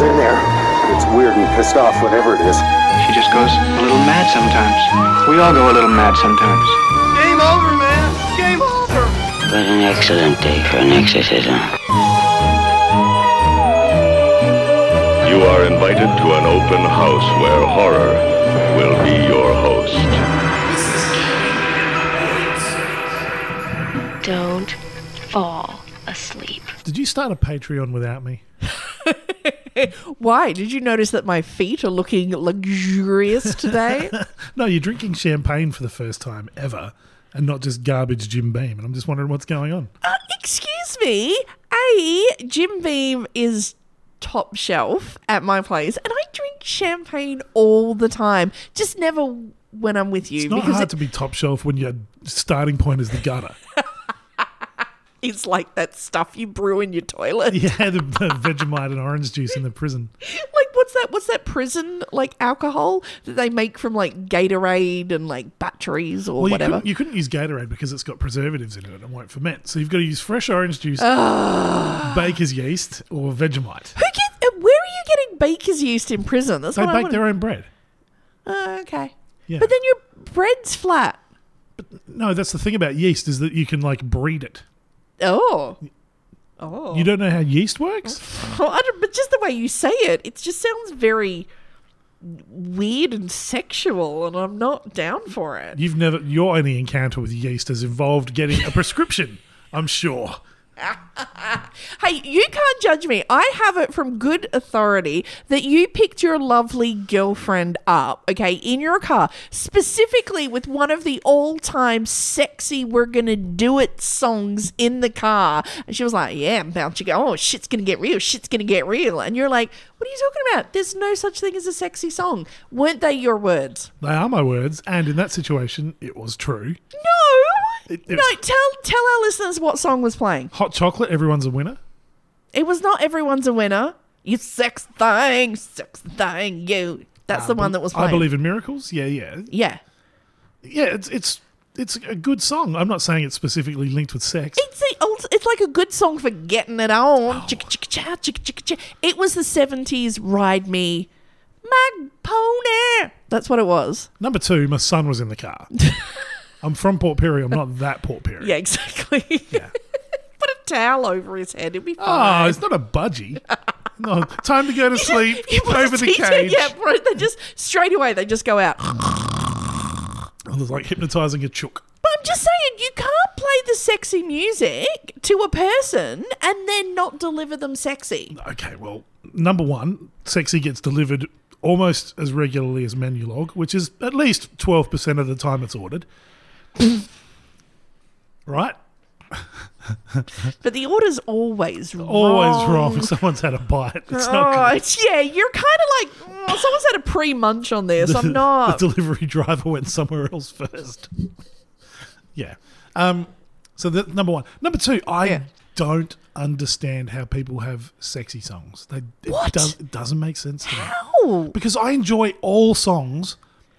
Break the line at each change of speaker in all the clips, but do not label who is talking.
She's in there. It's weird and pissed off, whatever it is.
She just goes a little mad sometimes. We all go a little mad sometimes.
Game over, man. Game over.
What an excellent day for an exorcism.
You are invited to an open house where horror will be your host.
Don't fall asleep.
Did you start a Patreon without me?
Why? Did you notice that my feet are looking luxurious today?
No, you're drinking champagne for the first time ever, and not just garbage Jim Beam. And I'm just wondering what's going on.
Uh, excuse me. A Jim Beam is top shelf at my place, and I drink champagne all the time. Just never when I'm with you
It's not
because
hard
it-
to be top shelf when your starting point is the gutter.
it's like that stuff you brew in your toilet.
yeah, the, the Vegemite and orange juice in the prison.
Like what's that? What's that prison like alcohol that they make from like Gatorade and like batteries or
Well, you
whatever?
couldn't, you couldn't use Gatorade because it's got preservatives in it and won't ferment. So you've got to use fresh orange juice, baker's yeast, or Vegemite.
Who get? uh, Where are you getting baker's yeast in prison? That's
They
what I
bake
wanna-
their own bread.
Oh, okay.
Yeah.
But then your bread's flat.
No, that's the thing about yeast is that you can like breed it.
Oh. Oh.
You don't know how yeast works?
Well, I don't, but just the way you say it, it just sounds very weird and sexual, and I'm not down for it.
You've never your only encounter with yeast has involved getting a prescription. I'm sure.
Hey, you can't judge me. I have it from good authority that you picked your lovely girlfriend up, okay, in your car, specifically with one of the all time sexy We're Gonna Do It songs in the car. And she was like, Yeah, I'm about to go. Oh, shit's gonna get real. Shit's gonna get real. And you're like, What are you talking about? There's no such thing as a sexy song. Weren't they your words?
They are my words, and in that situation, it was true.
No!
It- it
no,
was-
tell tell our listeners what song was playing.
Hot chocolate, everyone's a winner.
It was not everyone's a winner. You sex thing, sex thing, you. That's the ah, one that was playing.
I believe in miracles. Yeah, yeah,
Yeah.
yeah. It's it's it's a good song. I'm not saying it's specifically linked with sex.
It's the old, it's like a good song for getting it on. Oh. Chicka chicka cha, chicka chicka cha. It was the 70s Ride Me My Pony. That's what it was.
Number two, my son was in the car. I'm from Port Perry. I'm not that Port Perry.
Yeah, exactly.
Yeah.
Put a towel over his head. It'd be
ah,
fine.
Oh, it's not a budgie. No, time to go to sleep.
You put a
over the
teacher-
cage.
Yeah, bro, they just straight away they just go out.
Oh, it was like hypnotizing a chook.
But I'm just saying, you can't play the sexy music to a person and then not deliver them sexy.
Okay, well, number one, sexy gets delivered almost as regularly as Menulog, which is at least 12% of the time it's ordered. right?
But the order's always wrong.
Always wrong. Someone's had a bite. It's not good.
it's- yeah, you're kind of like, oh, someone's had a pre munch on this. I'm not.
the delivery driver went somewhere else first. yeah. Um. So that number one. Number two, I
Yeah.
don't understand how people have sexy songs. They it,
What?
Does, it doesn't make sense to me
How?
because I enjoy all songs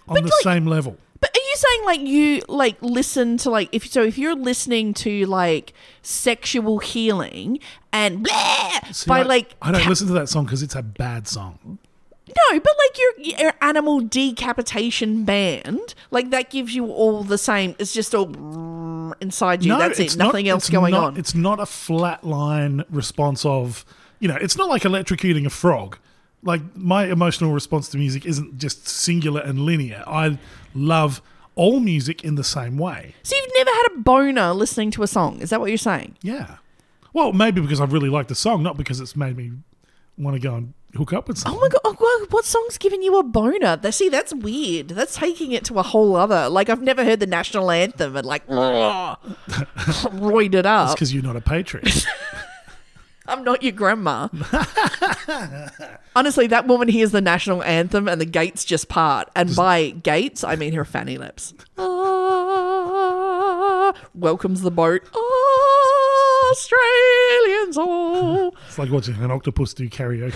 on the
like-
same level.
You saying like you like listen to like if so if you're listening to like sexual healing and blah,
See,
by
I,
like
I don't
ca-
listen to that song because it's a bad song.
no, but like your, your animal decapitation band like that gives you all the same. It's just all inside you.
no,
That's it.
not-
Nothing else
it's
going
not-
on.
It's not a flat line response of, you know, it's not like electrocuting a frog. Like my emotional response to music isn't just singular and linear. I love all music in the same way.
So you've never had a boner listening to a song? Is that what you're saying?
Yeah. Well, maybe because I really like the song, not because it's made me want to go and hook up with someone.
Oh my god! Oh, what song's giving you a boner? See, that's weird. That's taking it to a whole other. Like I've never heard the national anthem and like roided up.
It's because you're not a patriot.
I'm not your grandma. Honestly, that woman hears the national anthem and the gates just part. And by gates, I mean her fanny lips. Ah, welcomes the boat. Australians all.
it's like watching an octopus do karaoke.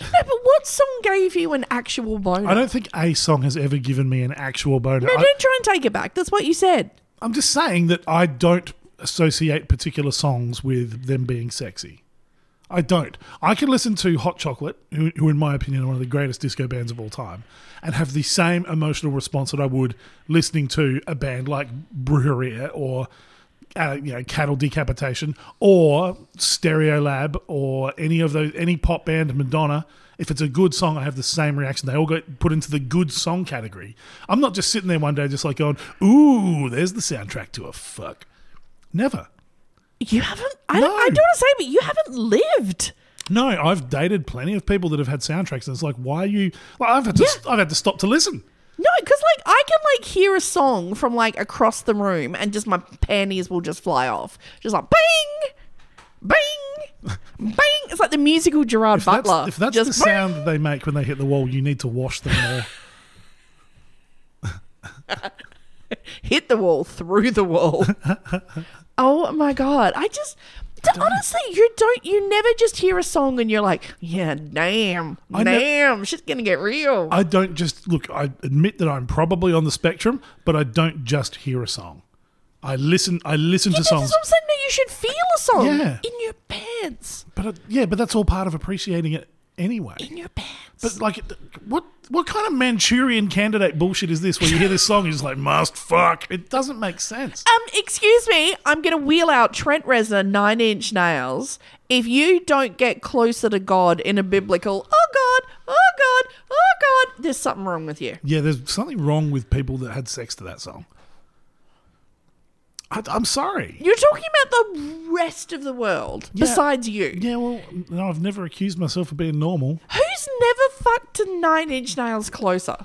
No, but what song gave you an actual boner?
I don't think a song has ever given me an actual boner.
No,
I-
don't try and take it back. That's what you said.
I'm just saying that I don't associate particular songs with them being sexy. I don't. I can listen to Hot Chocolate, who, who in my opinion are one of the greatest disco bands of all time, and have the same emotional response that I would listening to a band like Brewery or uh, you know Cattle Decapitation or Stereolab or any of those any pop band Madonna. If it's a good song, I have the same reaction. They all get put into the good song category. I'm not just sitting there one day just like going, "Ooh, there's the soundtrack to a fuck." Never.
You haven't. I,
No.
don't, I don't want to say, but you haven't lived.
No, I've dated plenty of people that have had soundtracks, and it's like, why are you? Like, I've had to,
Yeah.
I've had to stop to listen.
No, because like I can like hear a song from like across the room, and just my panties will just fly off, just like bang, bang, bang. It's like the musical Gerard
If that's,
Butler.
if that's
just
the sound that they make when they hit the wall, you need to wash them more.
hit the wall through the wall. Oh my god! I just. Honestly, you don't. You never just hear a song and you're like, "Yeah, damn,
I ne-
damn, shit's gonna get real."
I don't just look. I admit that I'm probably on the spectrum, but I don't just hear a song. I listen. I listen
Yeah,
to songs,
I'm saying. No, you should feel a song
Yeah.
in your pants.
but I, yeah, but that's all part of appreciating it anyway.
In your pants.
But like, what what kind of Manchurian candidate bullshit is this? Where you hear this song, you're just like, must fuck. It doesn't make sense.
Um, excuse me, I'm gonna wheel out Trent Reznor nine inch nails. If you don't get closer to God in a biblical, oh God, oh God, oh God, there's something wrong with you.
Yeah, there's something wrong with people that had sex to that song. I, I'm sorry.
You're talking about the rest of the world
Yeah.
besides you.
Yeah, well, no, I've never accused myself of being normal.
Who's never fucked to nine inch nails closer?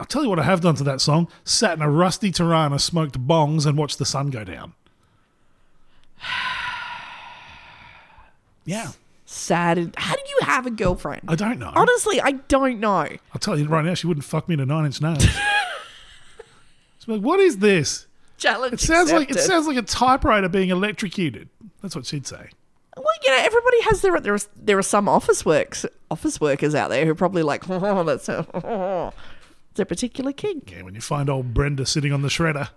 I'll tell you what I have done to that song. Sat in a rusty Torana, smoked bongs, and watched the sun go down. Yeah.
Sad. and- How do you have a girlfriend?
I don't know.
Honestly, I don't know.
I'll tell you right now, she wouldn't fuck me to nine inch nails. She's like, what is this?
Challenge
It sounds like it sounds like a typewriter being electrocuted. That's what she'd say.
Well, you know, everybody has their there. Are, there are some office works office workers out there who are probably like, oh, that's a, a particular kink.
Yeah, when you find old Brenda sitting on the shredder.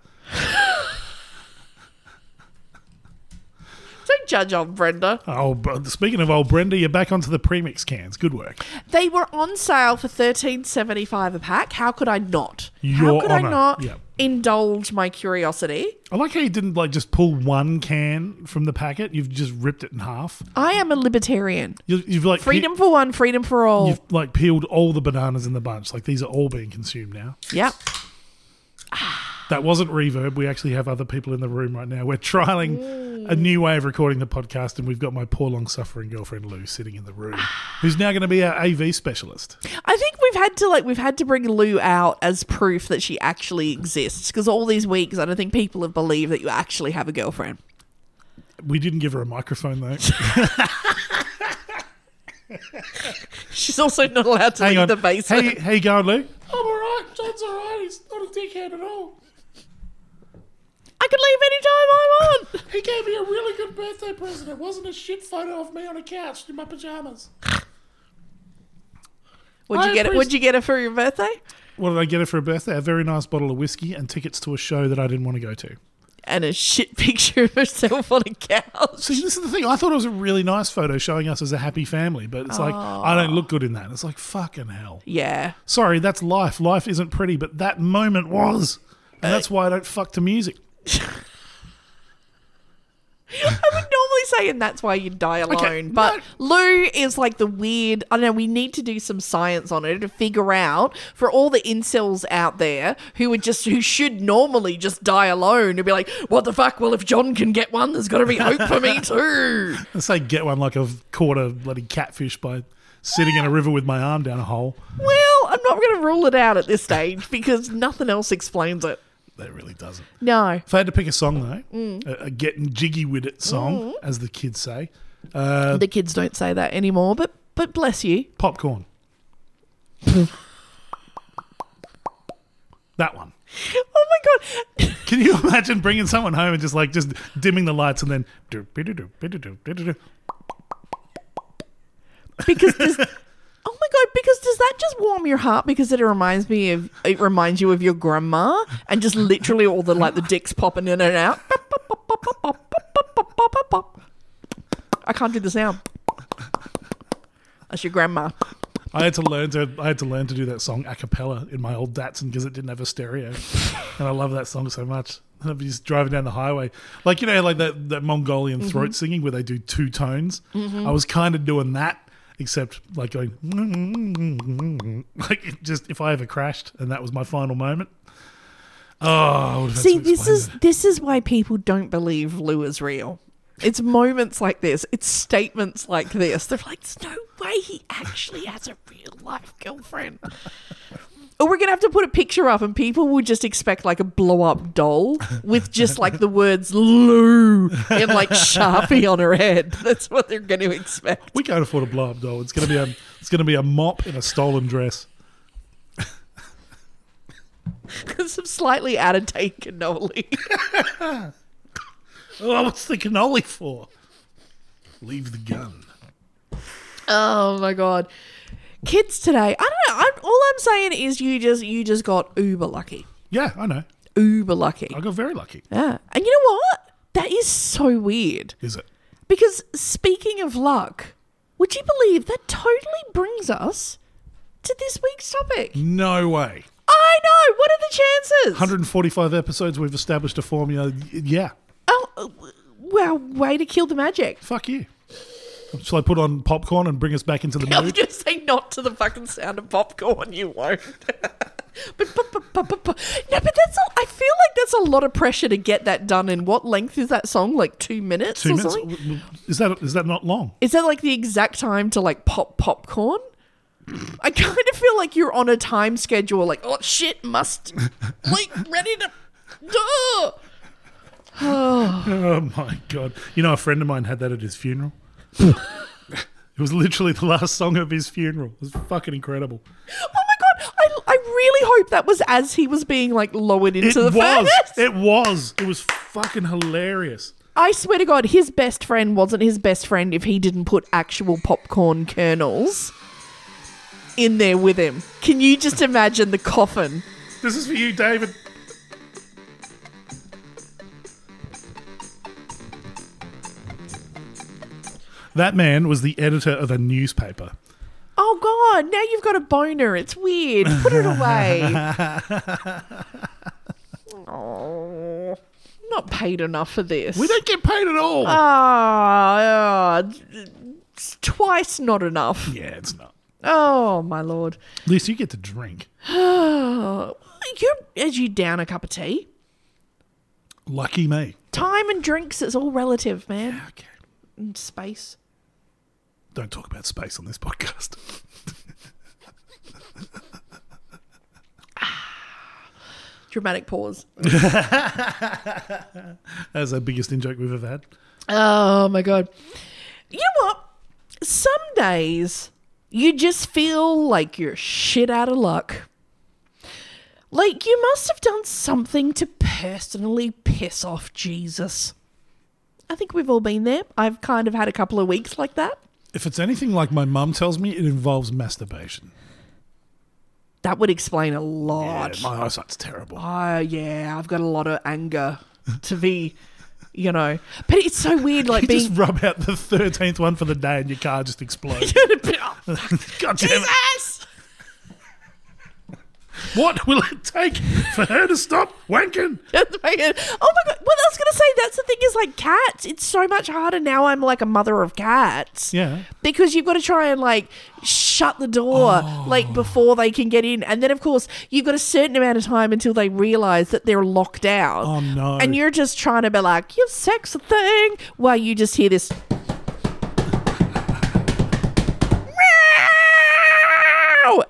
Judge on Brenda.
Oh, but speaking of old Brenda, you're back onto the premix cans. Good work.
They were on sale for thirteen seventy five a pack. How could I not?
Your How
could
honour.
I not
Yep.
indulge my curiosity?
I like how you didn't like just pull one can from the packet. You've just ripped it in half.
I am a libertarian.
You, you've like pe-
Freedom for one, freedom for all.
You've like peeled all the bananas in the bunch. Like these are all being consumed now.
Yep.
That wasn't reverb. We actually have other people in the room right now. We're trialing a new way of recording the podcast, and we've got my poor, long-suffering girlfriend Lou sitting in the room, who's now going to be our AV specialist.
I think we've had to like we've had to bring Lou out as proof that she actually exists because all these weeks I don't think people have believed that you actually have a girlfriend.
We didn't give her a microphone though.
She's also not allowed to
Hang
leave
on.
the basement.
Hey, hey, going, Lou? I'm all right. John's all right. He's not a dickhead at all.
I can leave anytime I want.
He gave me a really good birthday present. It wasn't a shit photo of me on a couch in my pajamas.
Would you get it?
appreci-
Would you get it for your birthday?
What did I get her for a birthday? A very nice bottle of whiskey and tickets to a show that I didn't want to go to.
And a shit picture of herself on a couch.
See, this is the thing. I thought it was a really nice photo showing us as a happy family, but it's like I don't look good in that. It's like fucking hell.
Yeah.
Sorry, that's life. Life isn't pretty, but that moment was, and uh, that's why I don't fuck to music.
I would normally say, and that's why you die alone. but Lou is like the weird. I don't know. We need to do some science on it to figure out for all the incels out there who would just who should normally just die alone to be like, what the fuck? Well, if John can get one, there's got to be hope for me too.
I say get one like I've caught a bloody catfish by sitting in a river with my arm down a hole.
Well, I'm not going to rule it out at this stage because nothing else explains it.
That really doesn't.
No.
If I had to pick a song though, a, a getting jiggy with it song, as the kids say, uh,
the kids don't say that anymore, but but bless you.
popcorn. that one.
Oh my god.
Can you imagine bringing someone home and just like just dimming the lights and then
because oh my god because does that just warm your heart because it reminds me of it reminds you of your grandma and just literally all the like the dicks popping in and out i can't do the sound That's your grandma.
I had to learn to I had to learn to do that song a cappella in my old Datsun because it didn't have a stereo, and I love that song so much. And I'd be just driving down the highway, like you know, like that that Mongolian
Mm-hmm.
throat singing where they do two tones. I was kind of doing that, except like going like just if I ever crashed and that was my final moment. Oh, I would have had
See, this is
that.
this is why people don't believe Lou is real. It's moments like this. It's statements like this. They're like, "There's no way he actually has a real life girlfriend." We're gonna have to put a picture up, and people will just expect like a blow up doll with just like the words "Lou" in like Sharpie on her head. That's what they're going to expect.
we can't afford a blow up doll. It's gonna be a it's gonna be a mop in a stolen dress.
Some slightly out of date cannoli.
Oh, what's the cannoli for? Leave the gun.
Oh my god, kids today. I don't know. I'm, all I'm saying is you just you just got uber lucky,
Yeah, I know.
uber lucky.
I got very lucky.
Yeah, and you know what? That is so weird
Is it?
because speaking of luck, would you believe that totally brings us to this week's topic?
No way.
I know. What are the chances?
145 episodes, we've established a formula. Yeah,
Oh, uh, well, way to kill the magic.
fuck you. Shall I put on popcorn and bring us back into the mood?
I was going to say not to the fucking sound of popcorn. You won't. but, but, but, but, but, but no, but that's. A, I feel like that's a lot of pressure to get that done. In what length is that song? Like two minutes
Two
or
minutes?
something?
Is that is that not long?
Is that like the exact time to like pop popcorn? I kind of feel like you're on a time schedule. Like, oh shit, must like ready to. Duh.
Oh my god! You know, a friend of mine had that at his funeral. it was literally the last song of his funeral. It was fucking incredible.
Oh my god! I, I really hope that was as he was being like lowered into
It
the
was.
furnace.
It was. It was fucking hilarious.
I swear to God, his best friend wasn't his best friend if he didn't put actual popcorn kernels in there with him. Can you just imagine the coffin?
This is for you, David. That man was the editor of a newspaper.
Oh God! Now you've got a boner. It's weird. Put it away. oh, not paid enough for this.
We don't get paid at all.
Ah, ah, it's twice not enough.
yeah, it's not.
Oh my lord.
At least you get to drink.
Oh, you as you down a cup of tea.
Lucky me.
Time and drinks, it's all relative, man.
Okay.
And space.
Don't talk about space on this podcast. Ah.
Dramatic pause.
That's the biggest in joke we've ever had.
Oh my god. You know what? Some days you just feel like you're shit out of luck. Like you must have done something to personally piss off Jesus. I think we've all been there. I've kind of had a couple of weeks like that.
If it's anything like my mum tells me, it involves masturbation.
That would explain a
Yeah,
lot.
my eyesight's terrible.
Oh yeah, I've got a lot of anger to be, you know. But it's so weird, like
you
being.
just rub out the thirteenth one for the day, and your car just explodes. Oh, God damn it!
Jesus!
What will it take for her to stop wanking?
Just make it- oh my god! Well, I was gonna say that's the thing is like cats. It's so much harder now. I'm like a mother of cats.
Yeah.
Because you've got to try and like shut the door oh. like before they can get in, and then of course you've got a certain amount of time until they realise that they're locked out.
Oh, no.
And you're just trying to be like, "You sex thing," while you just hear this.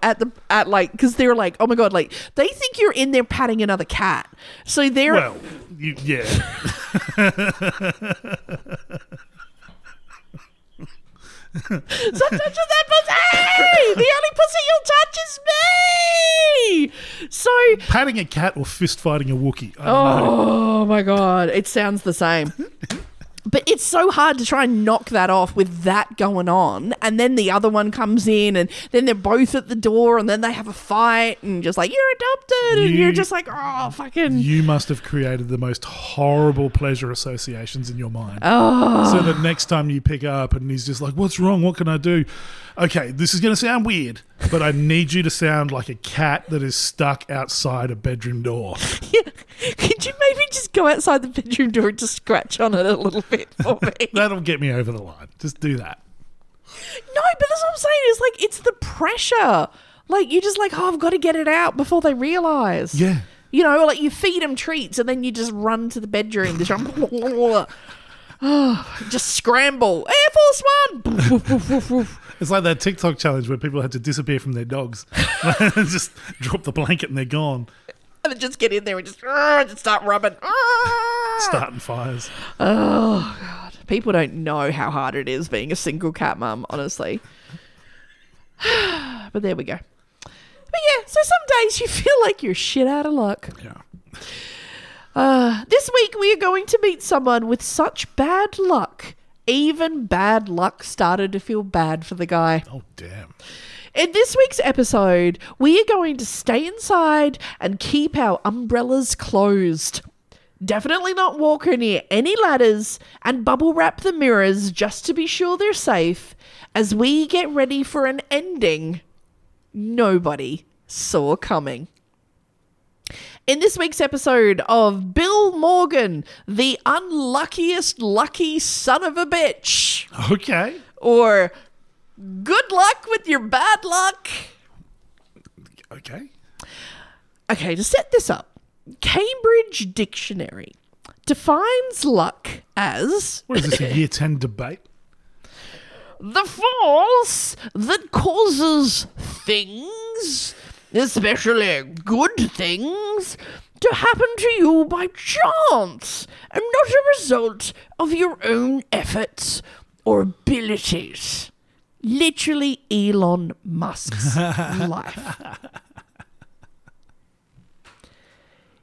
At the at like because they're like oh my god like they think you're in there patting another cat so they're
Well, you, yeah.
Stop touching that pussy! The only pussy you'll touch is me! So,
Patting a cat or fist fighting a Wookie. Don't know.
oh my god, it sounds the same. But it's so hard to try and knock that off with that going on. And then the other one comes in, and then they're both at the door, and then they have a fight, and just like, you're adopted. and
You-
you're just like, oh, fucking.
You must have created the most horrible pleasure associations in your mind.
Oh.
So that next time you pick up and he's just like, What's wrong? What can I do? Okay, this is going to sound weird, but I need you to sound like a cat that is stuck outside a bedroom door. yeah.
Could you maybe just go outside the bedroom door and just scratch on it a little bit for me?
That'll get me over the line. Just do that.
No, but that's what I'm saying. It's like it's the pressure. Like you just like, oh, I've got to get it out before they realize.
Yeah.
You know, like you feed them treats and then you just run to the bedroom. Just, oh, just scramble. Air Force One.
It's like that TikTok challenge where people had to disappear from their dogs. just drop the blanket and they're gone.
And then just get in there and just, uh, just start rubbing. Ah.
Starting fires.
Oh God! People don't know how hard it is being a single cat mum, honestly. but there we go. But yeah, so some days you feel like you're shit out of luck.
Yeah.
Uh, this week we are going to meet someone with such bad luck. Even bad luck started to feel bad for the guy.
Oh, damn.
In this week's episode, we are going to stay inside and keep our umbrellas closed. Definitely not walk near any ladders and bubble wrap the mirrors just to be sure they're safe as we get ready for an ending nobody saw coming. In this week's episode of Bill Morgan, the unluckiest lucky son of a bitch,
Okay.
or Good luck with your bad luck.
Okay.
Okay, to set this up, Cambridge Dictionary defines luck as
What is this, a year 10 debate?
the force that causes things, especially good things, to happen to you by chance and not a result of your own efforts or abilities. Literally Elon Musk's life.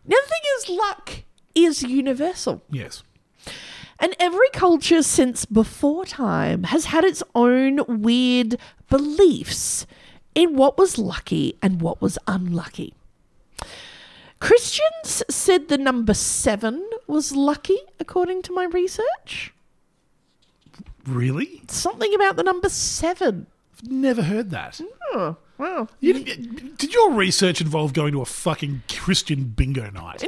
Now, the thing is, luck is universal.
Yes.
And every culture since before time has had its own weird beliefs in what was lucky and what was unlucky. Christians said the number seven was lucky, according to my research.
Really?
Something about the number seven.
Never heard that.
Oh, wow.
You, did your research involve going to a fucking Christian bingo night?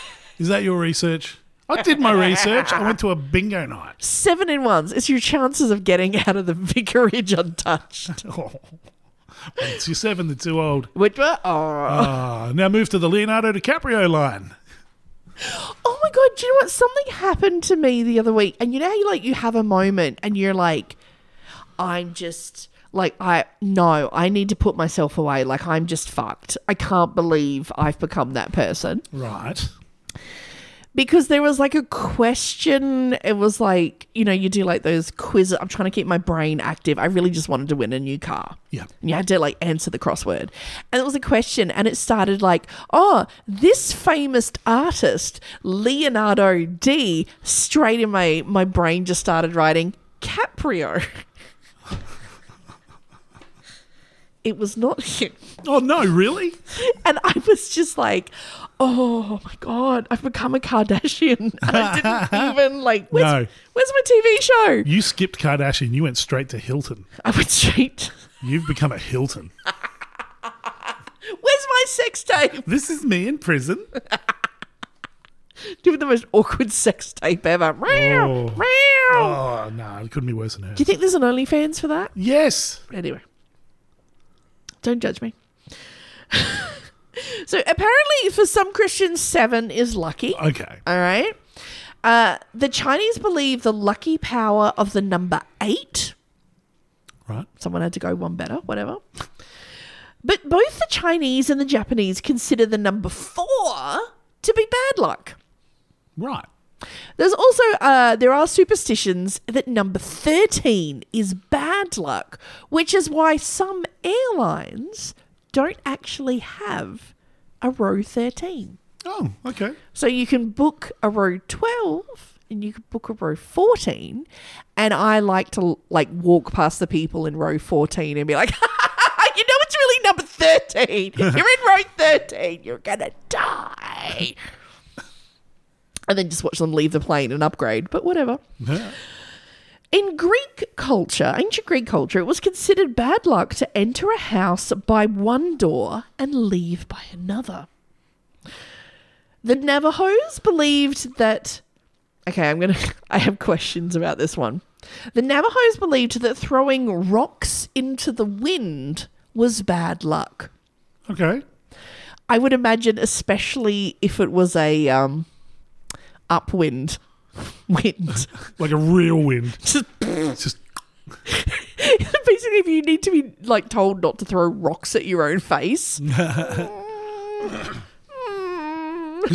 Is that your research? I did my research. I went to a bingo night.
Seven in ones. It's your chances of getting out of the vicarage untouched.
Oh. Once you're seven, they're too old.
Which were, oh.
Ah, now move to the Leonardo DiCaprio line.
Oh my god, do you know what? Something happened to me the other week. And you know how you like you have a moment and you're like, I'm just like I no, I need to put myself away. Like I'm just fucked. I can't believe I've become that person.
Right.
Because there was like a question. It was like, you know, you do like those quizzes. I'm trying to keep my brain active. I really just wanted to win a new car.
Yeah.
And you had to like answer the crossword. And it was a question, and it started like, oh, this famous artist, Leonardo D, straight in my, my brain just started writing Caprio. it was not him.
Oh, no, really?
And I was just like, oh my God, I've become a Kardashian. And I didn't even like, where's,
No.
where's my TV show?
You skipped Kardashian. You went straight to Hilton.
I went straight,
You've become a Hilton.
where's my sex tape?
This is me in prison.
Doing the most awkward sex tape ever.
Oh. Oh, no, it couldn't be worse than her.
Do you think there's an OnlyFans for that?
Yes.
Anyway, don't judge me. So apparently, for some Christians, seven is lucky.
Okay.
All right. Uh, the Chinese believe the lucky power of the number eight.
Right.
Someone had to go one better, whatever. But both the Chinese and the Japanese consider the number four to be bad luck.
Right.
There's also uh, there are superstitions that number thirteen is bad luck, which is why some airlines don't actually have a row thirteen.
Oh, okay.
So you can book a row twelve and you can book a row 14. And I like to like walk past the people in row 14 and be like, you know, it's really number 13. You're in row 13. You're going to die. and then just watch them leave the plane and upgrade, but whatever. In Greek culture, ancient Greek culture, it was considered bad luck to enter a house by one door and leave by another. The Navajos believed that. Okay, I'm gonna. I have questions about this one. The Navajos believed that throwing rocks into the wind was bad luck.
Okay.
I would imagine, especially if it was a um, upwind wind.
Like a real wind.
Just
just
basically, if you need to be like told not to throw rocks at your own face.
because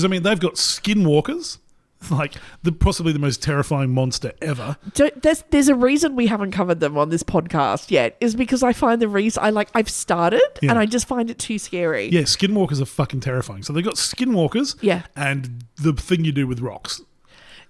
I mean they've got skinwalkers, like the possibly the most terrifying monster ever.
Don't, there's there's a reason we haven't covered them on this podcast yet. Is because I find the reason I like I've started
Yeah.
and I just find it too scary.
Yeah, skinwalkers are fucking terrifying. So they've got skinwalkers.
Yeah.
And the thing you do with rocks.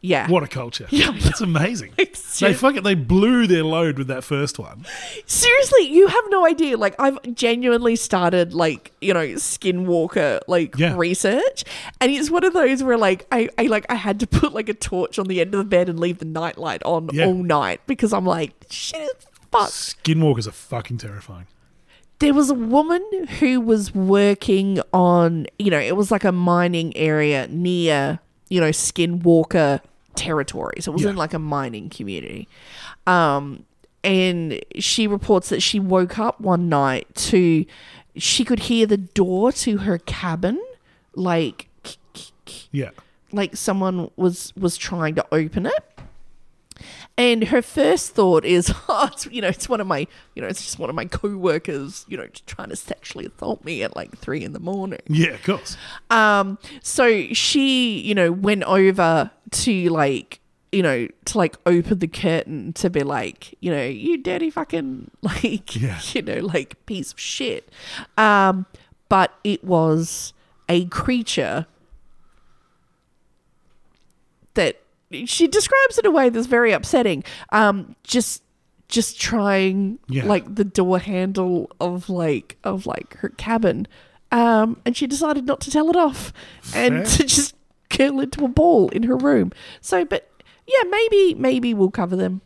Yeah.
What a culture.
Yeah,
That's amazing. They fucking they blew their load with that first one.
Seriously, you have no idea. Like I've genuinely started like, you know, skinwalker like
Yeah.
research. And it's one of those where like I, I like I had to put like a torch on the end of the bed and leave the nightlight on
Yeah.
all night because I'm like, shit fuck.
Skinwalkers are fucking terrifying.
there was a woman who was working on, you know, it was like a mining area near, you know, Skinwalker territory. So it was
Yeah.
in like a mining community. Um, and she reports that she woke up one night to, she could hear the door to her cabin, like,
Yeah.
like someone was was trying to open it. And her first thought is, oh, it's, you know, it's one of my, you know, it's just one of my co-workers, you know, trying to sexually assault me at like three in the morning.
Yeah, of course.
Um, so she, you know, went over to like, you know, to like open the curtain to be like, you know, you dirty fucking like,
Yeah.
you know, like piece of shit. Um, but it was a creature that she describes it in a way that's very upsetting. Um, just just trying
Yeah.
like the door handle of like of like her cabin. Um, and she decided not to tell it off and
Fair.
to just curl into a ball in her room. So, but yeah, maybe maybe we'll cover them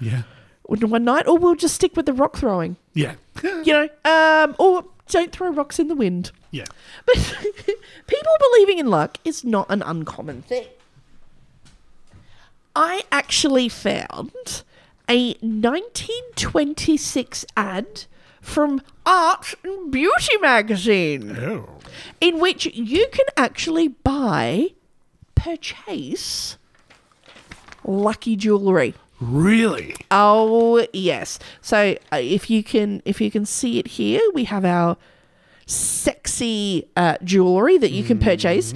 Yeah.
one one night, or we'll just stick with the rock throwing.
Yeah.
You know, um, or don't throw rocks in the wind.
yeah.
But people believing in luck is not an uncommon thing. I actually found a 1926 ad from Art and Beauty magazine
Oh.
in which you can actually buy, purchase lucky jewelry.
Really?
Oh yes. So uh, if you can, if you can see it here, we have our sexy uh, jewelry that you can purchase,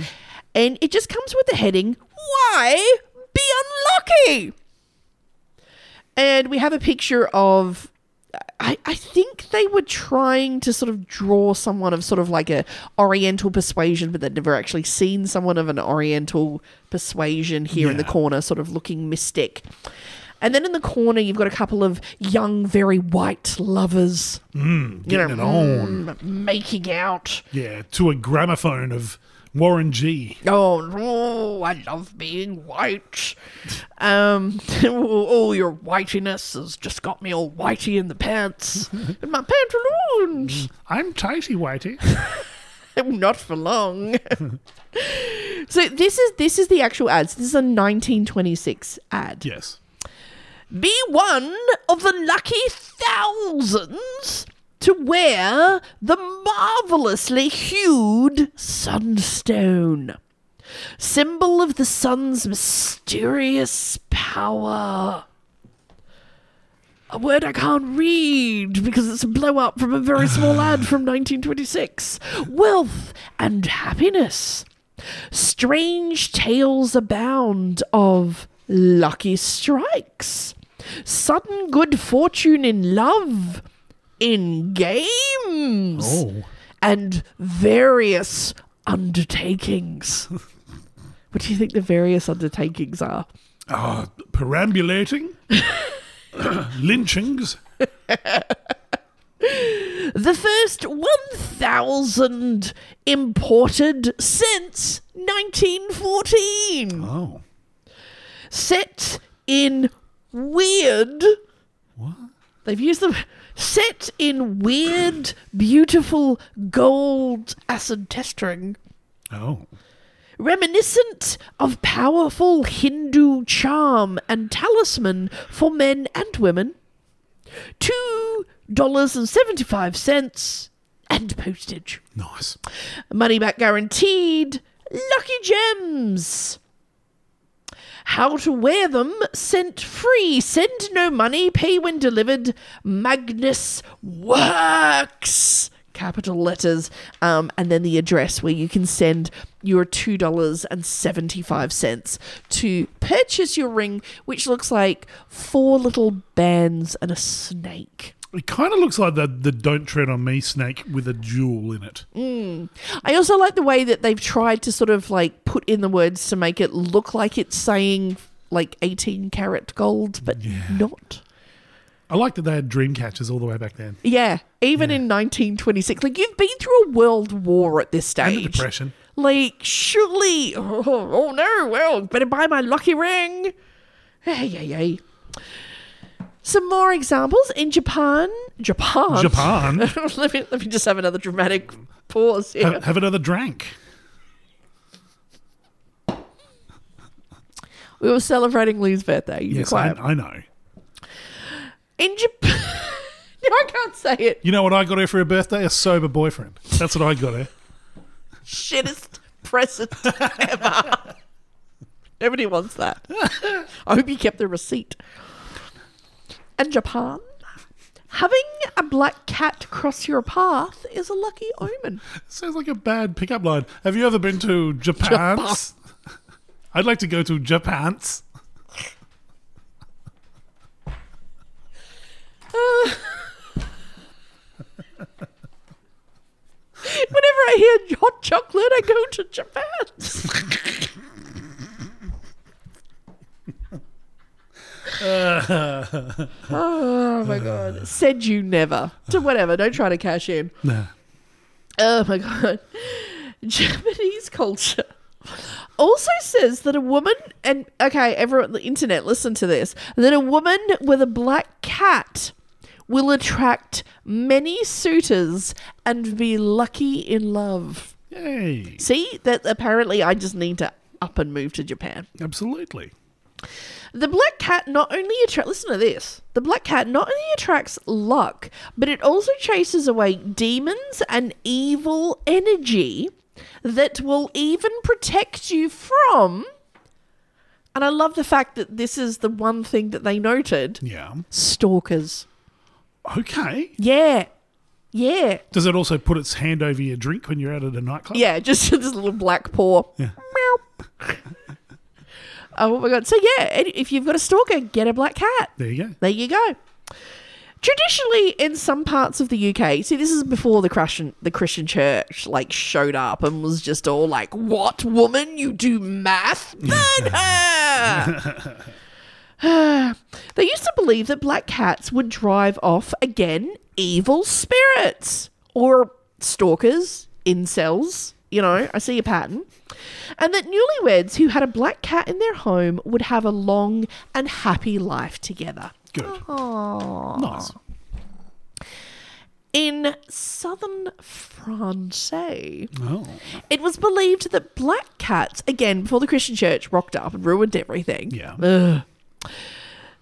and it just comes with the heading "Why be unlucky?" And we have a picture of. I, I think they were trying to sort of draw someone of sort of like a Oriental persuasion, but they'd never actually seen someone of an Oriental persuasion here in the corner, sort of looking mystic. And then in the corner, you've got a couple of young, very white lovers, you
Getting it
know,
on.
mm, making out.
Yeah. To a gramophone of Warren G.
Oh no, I love being white. Um, oh, your whitiness has just got me all whitey in the pants. in my pantaloons.
I'm tighty whitey.
Not for long. so this is this is the actual ads. This is a 1926 ad.
yes.
Be one of the lucky thousands to wear the marvelously hued sunstone, symbol of the sun's mysterious power. A word I can't read because it's a blow up from a very small ad from 1926. Wealth and happiness. Strange tales abound of lucky strikes, sudden good fortune in love, in games,
Oh.
and various undertakings. what do you think the various undertakings are?
Uh, perambulating, lynchings.
The first 1,000 imported since 1914.
Oh,
Set in weird. What? They've used them. Set in weird, beautiful gold acid testering.
oh,
reminiscent of powerful Hindu charm and talisman for men and women. Two dollars and seventy-five cents and postage.
nice.
Money back guaranteed. Lucky gems. How to wear them sent free. Send no money. Pay when delivered. Magnus Works. Capital letters. Um, and then the address where you can send your $2.75 to purchase your ring, which looks like four little bands and a snake.
It kind of looks like the the "Don't Tread on Me" snake with a jewel in it. Mm.
I also like the way that they've tried to sort of like put in the words to make it look like it's saying like 18 karat gold, but not.
I like that they had dream catchers all the way back then.
Yeah, even in 1926. Like, you've been through a world war at this
And
stage.
the depression.
Like, surely, oh, oh no, well, better buy my lucky ring. Hey, hey, hey. Some more examples in Japan. Japan.
Japan.
let me let me just have another dramatic pause here.
have, have another drink.
we were celebrating Lou's birthday. You
Yes, I. I know.
In Japan, no, I can't say it.
You know what I got her for her birthday? A sober boyfriend. That's what I got her.
Shittest present ever. Nobody wants that. I hope you kept the receipt. In Japan, having a black cat cross your path is a lucky omen.
Sounds like a bad pickup line. Have you ever been to Japan's? I'd like to go to Japan's.
Whenever I hear hot chocolate, I go to Japan. oh my god. Uh. Said you never. To whatever. Don't try to cash in.
Nah.
Oh my god. Japanese culture also says that a woman and okay, everyone on the internet, listen to this. That a woman with a black cat will attract many suitors and be lucky in love.
Yay.
See, that apparently I just need to up and move to Japan.
Absolutely.
The black cat not only attracts, listen to this. The black cat not only attracts luck, but it also chases away demons and evil energy that will even protect you from. And I love the fact that this is the one thing that they noted
Yeah.
stalkers.
Okay.
Yeah. Yeah.
Does it also put its hand over your drink when you're out at a nightclub?
Yeah, just this little black paw.
Yeah.
Meow. Oh my god. So yeah, if you've got a stalker, get a black cat.
There you go.
There you go. Traditionally, in some parts of the UK, see, this is before the Christian the Christian church like showed up and was just all like, "What woman? You do math? Burn her!" they used to believe that black cats would drive off again evil spirits or stalkers, incels. You know, I see a pattern. And that newlyweds who had a black cat in their home would have a long and happy life together.
Good.
Aww.
Nice.
In southern France,
Oh.
it was believed that black cats, again, before the Christian church rocked up and ruined everything,
Yeah.
Ugh.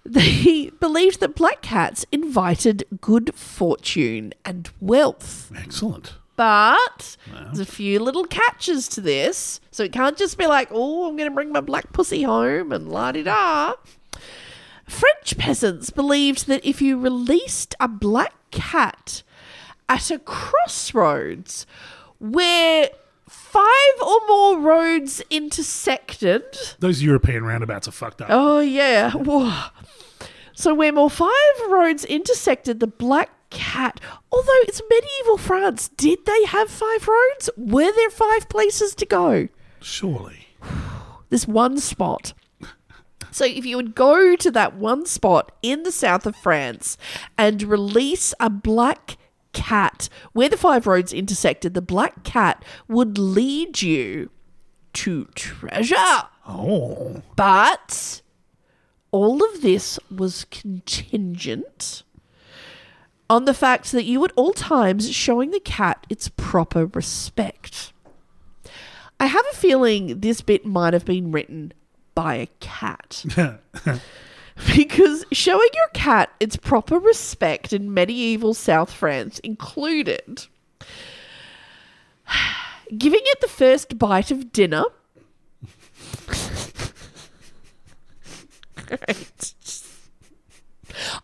they believed that black cats invited good fortune and wealth.
Excellent.
But there's a few little catches to this. So it can't just be like, oh, I'm going to bring my black pussy home and la di da. French peasants believed that if you released a black cat at a crossroads where five or more roads intersected,
Those European roundabouts are fucked up.
Oh yeah. Whoa. So where more five roads intersected, the black cat. Although it's medieval France, did they have five roads? Were there five places to go?
Surely.
This one spot. So if you would go to that one spot in the south of France and release a black cat where the five roads intersected, the black cat would lead you to treasure.
Oh.
But all of this was contingent on the fact that you at all times showing the cat its proper respect. I have a feeling this bit might have been written by a cat. because showing your cat its proper respect in medieval South France included giving it the first bite of dinner.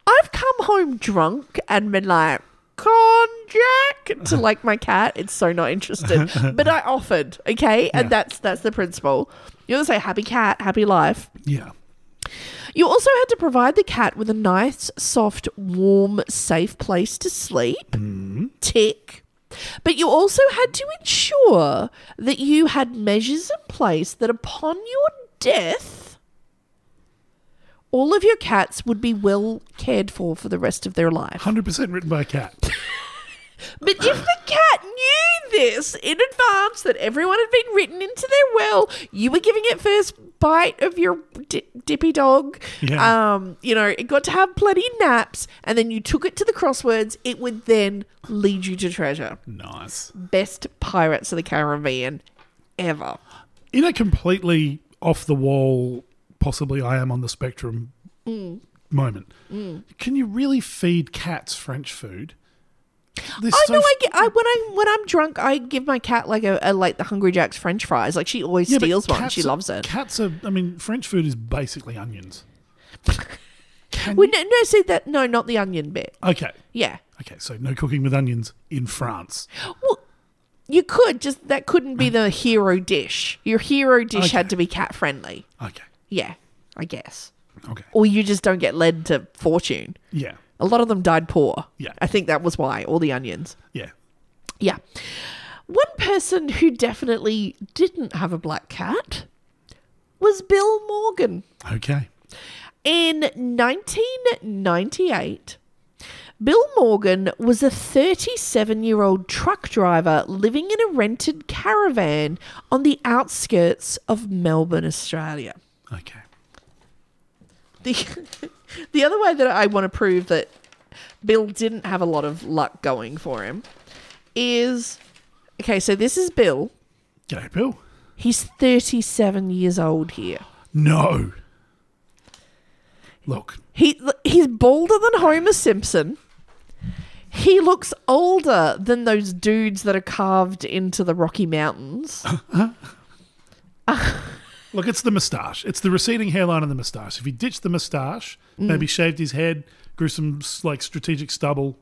I've come home drunk and been like, con Jack to like my cat. It's so not interested. But I offered, okay? And
Yeah.
that's that's the principle. You want to say happy cat, happy life.
Yeah.
You also had to provide the cat with a nice, soft, warm, safe place to sleep. Mm-hmm. Tick. But you also had to ensure that you had measures in place that upon your death, all of your cats would be well cared for for the rest of their life.
100% written by a cat.
But if the cat knew this in advance that everyone had been written into their will, you were giving it first bite of your di- dippy dog.
Yeah.
Um, you know, it got to have plenty naps, and then you took it to the crosswords. It would then lead you to treasure.
Nice.
Best pirates of the Caribbean ever.
In a completely off the wall, possibly I am on the spectrum
Mm.
moment, can you really feed cats French food? They're
I
so
know.
f-
I get. I when I when I'm drunk, I give my cat like a, a like the Hungry Jack's French fries. Like she always
Yeah,
steals one. She
are-
loves it.
Cats are, I mean, French food is basically onions.
Well,
you-
no, no, see that? No, not the onion bit.
okay.
Yeah.
Okay, so no cooking with onions in France.
Well, you could just that couldn't be the hero dish. Your hero dish
Okay.
had to be cat friendly.
Okay.
Yeah, I guess.
Okay.
Or you just don't get led to fortune.
Yeah.
A lot of them died poor.
Yeah.
I think that was why all the onions.
Yeah.
Yeah. One person who definitely didn't have a black cat was Bill Morgan.
Okay.
In 1998, Bill Morgan was a 37 year old truck driver living in a rented caravan on the outskirts of Melbourne, Australia.
Okay.
The, the other way that I want to prove that Bill didn't have a lot of luck going for him is okay, so this is Bill.
G'day, Bill.
He's 37 years old here.
No. Look,
He he's balder than Homer Simpson. He looks older than those dudes that are carved into the Rocky Mountains. Uh-huh.
Uh, look, it's the moustache. It's the receding hairline and the moustache. If he ditched the moustache,
Mm.
maybe shaved his head, grew some like strategic stubble,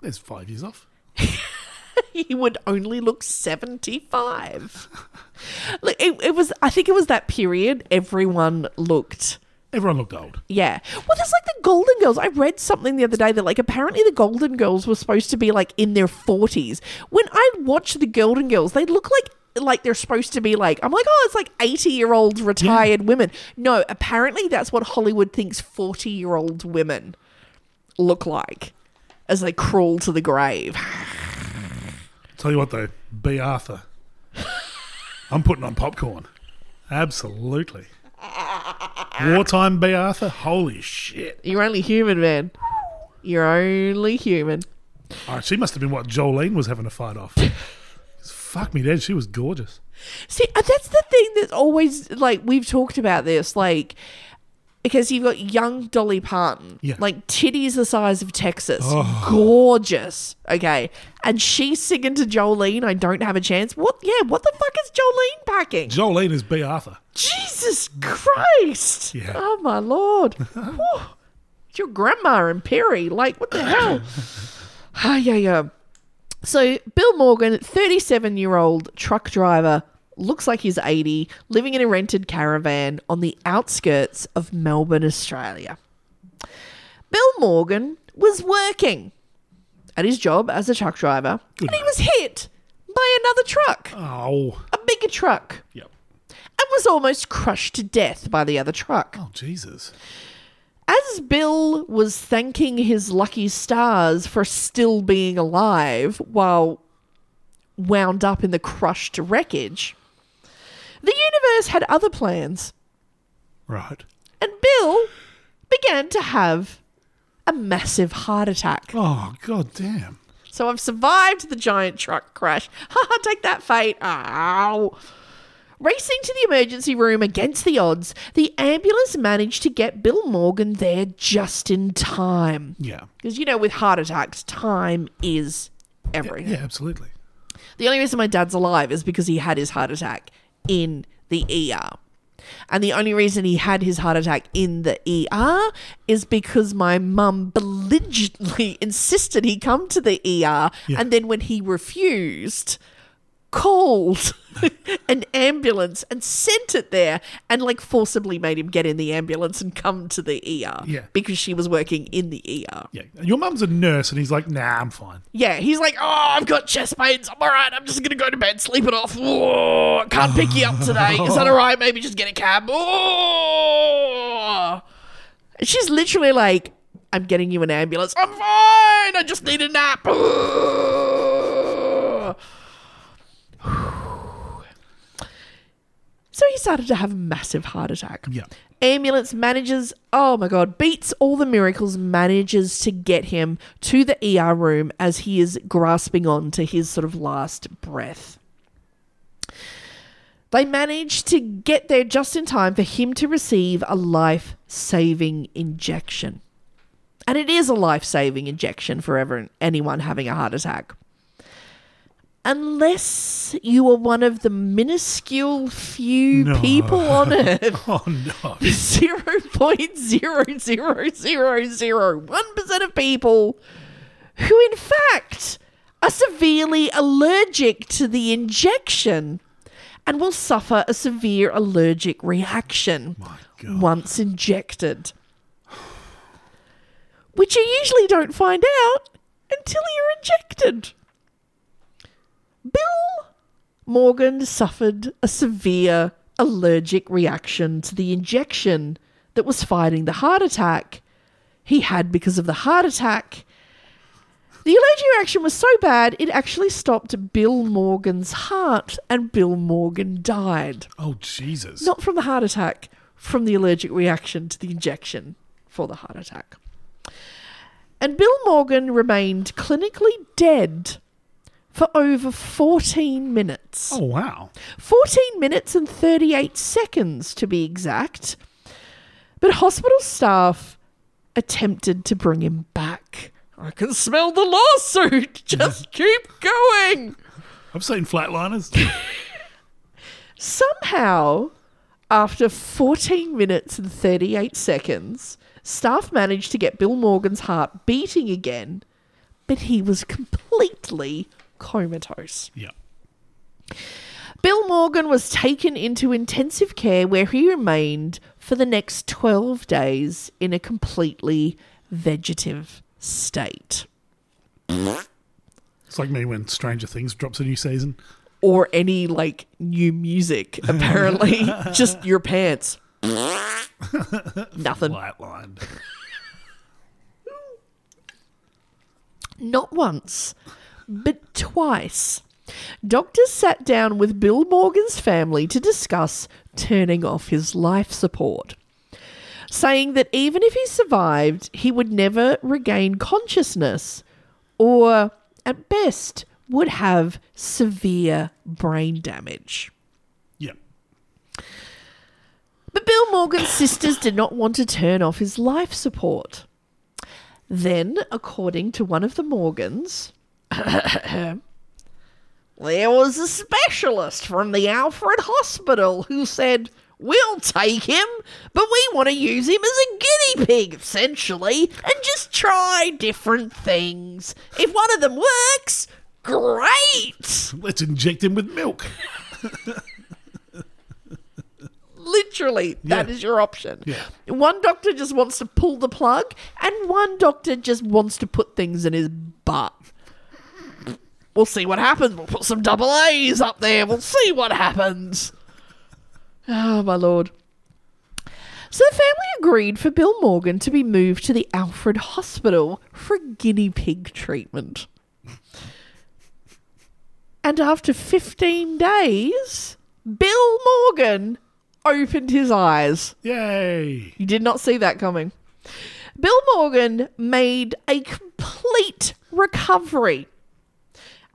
there's five years off.
he would only look 75. Look, it, it was I think it was that period everyone looked
Everyone looked old.
Yeah. Well, there's like the Golden Girls. I read something the other day that like apparently the Golden Girls were supposed to be like in their 40s. When I watch the Golden Girls, they look like like they're supposed to be like I'm like, "Oh, it's like 80-year-old retired women." No, apparently that's what Hollywood thinks 40-year-old women look like as they crawl to the grave.
Tell you what though, Bea Arthur. I'm putting on popcorn. Absolutely. Wartime Bea Arthur? Holy shit.
You're only human, man. You're only human.
All right, she must have been what Jolene was having a fight off. Fuck me dead, she was gorgeous.
See, uh, that's the thing that's always like we've talked about this, like because you've got young Dolly Parton,
Yeah.
like titties the size of Texas, gorgeous. Okay, and she's singing to Jolene. I don't have a chance. What? Yeah, what the fuck is Jolene packing?
Jolene is Bea Arthur.
Jesus Christ!
Yeah.
Oh my lord! It's your grandma and Perry. Like what the hell? Ah, yeah, yeah. So Bill Morgan, thirty-seven-year-old truck driver, looks like he's eighty, living in a rented caravan on the outskirts of Melbourne, Australia. Bill Morgan was working at his job as a truck driver, and he was hit by another truck,
Oh.
a bigger truck.
Yep.
And was almost crushed to death by the other truck.
Oh, Jesus.
As Bill was thanking his lucky stars for still being alive while wound up in the crushed wreckage, the universe had other plans,
Right.
and Bill began to have a massive heart attack.
Oh, god damn.
So I've survived the giant truck crash. Ha take that fate. Ow. Racing to the emergency room against the odds, the ambulance managed to get Bill Morgan there just in time.
Yeah.
Because, you know, with heart attacks, time is everything.
Yeah, absolutely.
The only reason my dad's alive is because he had his heart attack in the ER. And the only reason he had his heart attack in the ER is because my mum belligerently insisted he come to the ER.
Yeah.
And then when he refused, called an ambulance and sent it there and like forcibly made him get in the ambulance and come to the ER.
Yeah.
Because she was working in the ER.
Yeah. Your mum's a nurse, and he's like, nah, I'm fine.
Yeah, he's like, oh, I've got chest pains. I'm all right. I'm just going to go to bed, sleep it off. I can't pick you up today. Is that all right? Maybe just get a cab. Oh. She's literally like, I'm getting you an ambulance. I'm fine. I just need a nap. Oh. So he started to have a massive heart attack.
Yeah.
Ambulance manages, oh my god, beats all the miracles, manages to get him to the ER room as he is grasping on to his sort of last breath. They managed to get there just in time for him to receive a life saving injection. And it is a life saving injection for ever, anyone having a heart attack. Unless you are one of the minuscule few
No.
people on Earth
Oh, no.
zero point zero zero zero zero one percent of people who, in fact, are severely allergic to the injection and will suffer a severe allergic reaction once injected, which you usually don't find out until you're injected. Bill Morgan suffered a severe allergic reaction to the injection that was fighting the heart attack he had because of the heart attack. The allergic reaction was so bad it actually stopped Bill Morgan's heart, and Bill Morgan died.
Oh, Jesus.
Not from the heart attack, from the allergic reaction to the injection for the heart attack. And Bill Morgan remained clinically dead for over 14 minutes.
Oh, wow.
14 minutes and 38 seconds to be exact. But hospital staff attempted to bring him back. I can smell the lawsuit. Just keep going.
I've seen flatliners.
Somehow, after 14 minutes and 38 seconds, staff managed to get Bill Morgan's heart beating again, but he was completely comatose.
yeah.
Bill Morgan was taken into intensive care where he remained for the next 12 days in a completely vegetative state.
It's like me when Stranger Things drops a new season.
Or any like new music, apparently. Just your pants. Nothing.
Flatlined.
Not once, but twice. Doctors sat down with Bill Morgan's family to discuss turning off his life support, saying that even if he survived, he would never regain consciousness or, at best, would have severe brain damage.
Yeah.
But Bill Morgan's sisters did not want to turn off his life support. Then, according to one of the Morgans, there was a specialist from the Alfred Hospital who said, We'll take him, but we want to use him as a guinea pig, essentially, and just try different things. If one of them works, great!
Let's inject him with milk.
Literally, that
Yeah.
is your option.
Yeah.
One doctor just wants to pull the plug, and one doctor just wants to put things in his butt. We'll see what happens. We'll put some double A's up there. We'll see what happens. Oh, my lord. So the family agreed for Bill Morgan to be moved to the Alfred Hospital for guinea pig treatment. And after 15 days, Bill Morgan opened his eyes.
Yay!
You did not see that coming. Bill Morgan made a complete recovery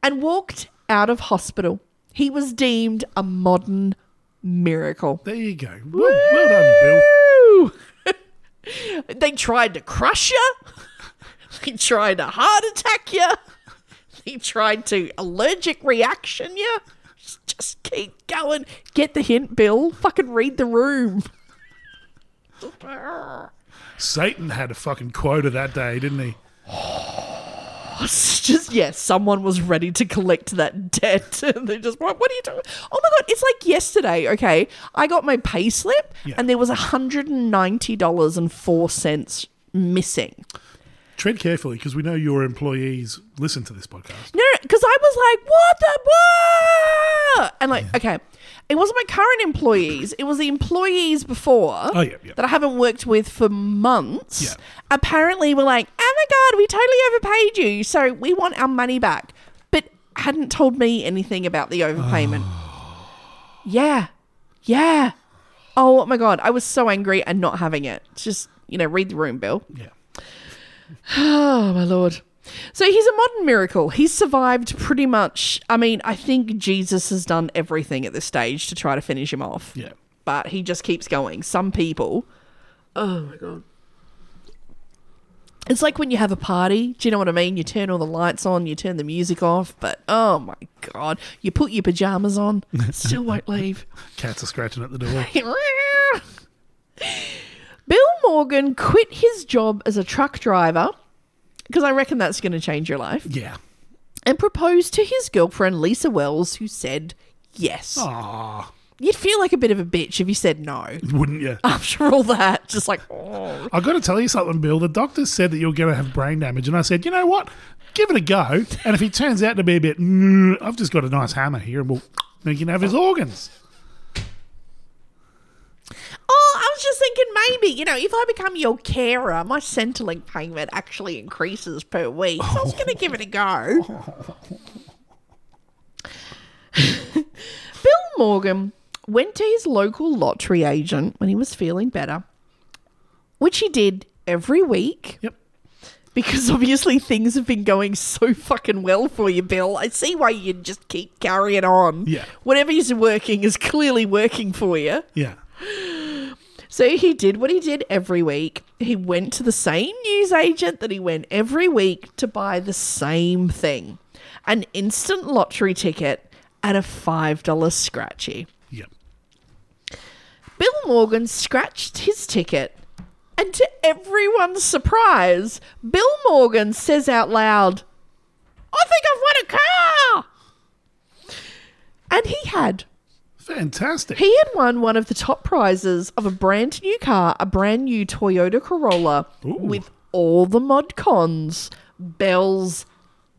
and walked out of hospital. He was deemed a modern miracle.
There you go. Well, well done, Bill.
They tried to crush you. They tried to heart attack you. They tried to allergic reaction you. Just, just keep going. Get the hint, Bill. Fucking read the room.
Satan had a fucking quota that day, didn't he?
Just yeah, someone was ready to collect that debt. and they just what, what are you doing? Oh my god, it's like yesterday. Okay, I got my pay slip
Yeah.
and there was hundred and ninety dollars and four cents missing.
Tread carefully because we know your employees listen to this podcast.
No, because I was like, what the what? And like, okay, it wasn't my current employees; it was the employees before.
Oh, yeah, yeah.
That I haven't worked with for months.
Yeah.
Apparently, were like, oh my god, we totally overpaid you, so we want our money back. But hadn't told me anything about the overpayment. yeah, yeah. Oh my god, I was so angry and not having it. Just you know, read the room, Bill.
Yeah.
Oh, my lord. So he's a modern miracle. He's survived pretty much. I mean, I think Jesus has done everything at this stage to try to finish him off.
Yeah.
But he just keeps going. Some people. Oh, my God. It's like when you have a party. Do you know what I mean? You turn all the lights on, you turn the music off, but oh my God. You put your pajamas on, still won't leave.
Cats are scratching at the door.
Bill Morgan quit his job as a truck driver because I reckon that's going to change your life
yeah.
and proposed to his girlfriend Lisa Wells, who said yes.
Aw,
You'd feel like a bit of a bitch if you said no.
wouldn't you?
After all that, just like, oh.
I've got to tell you something, Bill. The doctors said that you're going to have brain damage. And I said, you know what? Give it a go. And if he turns out to be a bit, "Mm, I've just got a nice hammer here and we'll, we can have his organs.
Oh, I was just thinking maybe, you know, if I become your carer, my Centrelink payment actually increases per week. So I was going to give it a go. Bill Morgan went to his local lottery agent when he was feeling better, which he did every week
Yep.
because obviously things have been going so fucking well for you, Bill. I see why you just keep carrying on.
Yeah.
Whatever is working is clearly working for you.
Yeah.
So he did what he did every week. He went to the same news agent that he went every week to buy the same thing an instant lottery ticket at a $5 scratchy.
Yep.
Bill Morgan scratched his ticket, and to everyone's surprise, Bill Morgan says out loud, I think I've won a car! And he had.
Fantastic.
He had won one of the top prizes of a brand new car, a brand new Toyota Corolla
Ooh.
with all the mod cons, bells,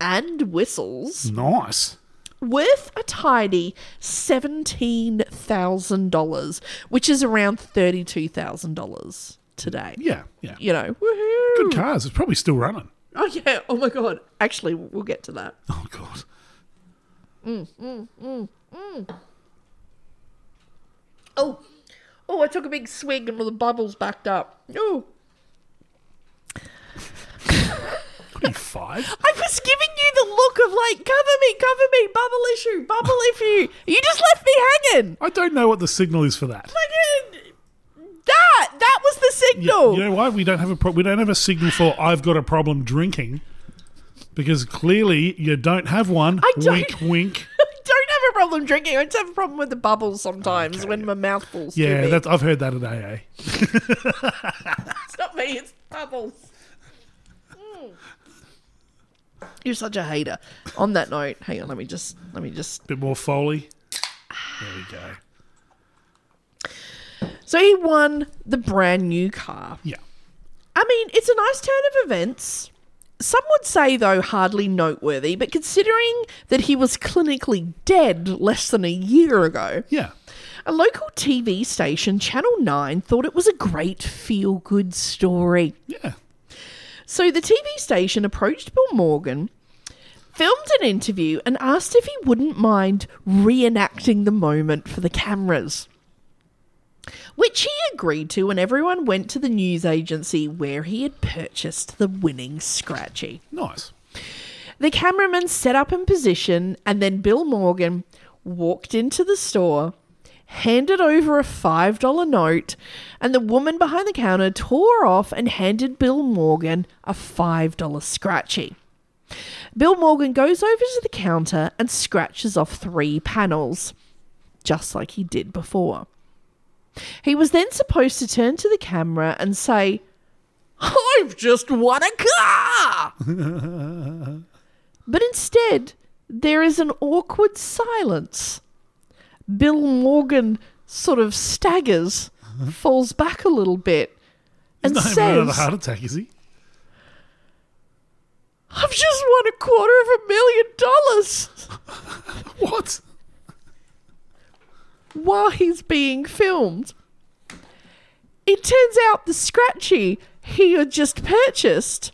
and whistles,
nice.
worth a tidy $17,000, which is around $32,000 today.
Yeah. Yeah.
You know, woohoo.
Good cars. It's probably still running.
Oh, yeah. Oh, my God. Actually, we'll get to that.
Oh, God.
Mm, mm, mm, Oh, oh, I took a big swig and all the bubbles backed up. Oh.
Could be five.
I was giving you the look of like, cover me, cover me, bubble issue, bubble issue. You just left me hanging.
I don't know what the signal is for that.
Fucking that, that was the signal.
you know why we don't have a pro- we don't have a signal for I've got a problem drinking because clearly you don't have one.
I don't-
Wink, wink.
I have a problem drinking. I just have a problem with the bubbles sometimes when my mouth falls
Yeah, that's I've heard that at AA.
It's not me, it's bubbles. Mm. You're such a hater. On that note, hang on, let me just let me just a
Bit more foley. There we go.
So he won the brand new car.
Yeah.
I mean, it's a nice turn of events. Some would say, though, hardly noteworthy, but considering that he was clinically dead less than a year ago,
Yeah.
A local TV station, Channel 9, thought it was a great feel good story.
Yeah.
So the TV station approached Bill Morgan, filmed an interview, and asked if he wouldn't mind reenacting the moment for the cameras. Which he agreed to, and everyone went to the news agency where he had purchased the winning Scratchy.
Nice.
The cameraman set up in position, and then Bill Morgan walked into the store, handed over a $5 note, and the woman behind the counter tore off and handed Bill Morgan a $5 scratchy. Bill Morgan goes over to the counter and scratches off three panels, just like he did before. He was then supposed to turn to the camera and say, I've just won a car! But instead, there is an awkward silence. Bill Morgan sort of staggers, falls back a little bit, and
He's not even had a
says,
heart attack, is he?
I've just won a quarter of a million dollars
What?
While he's being filmed. It turns out the scratchy he had just purchased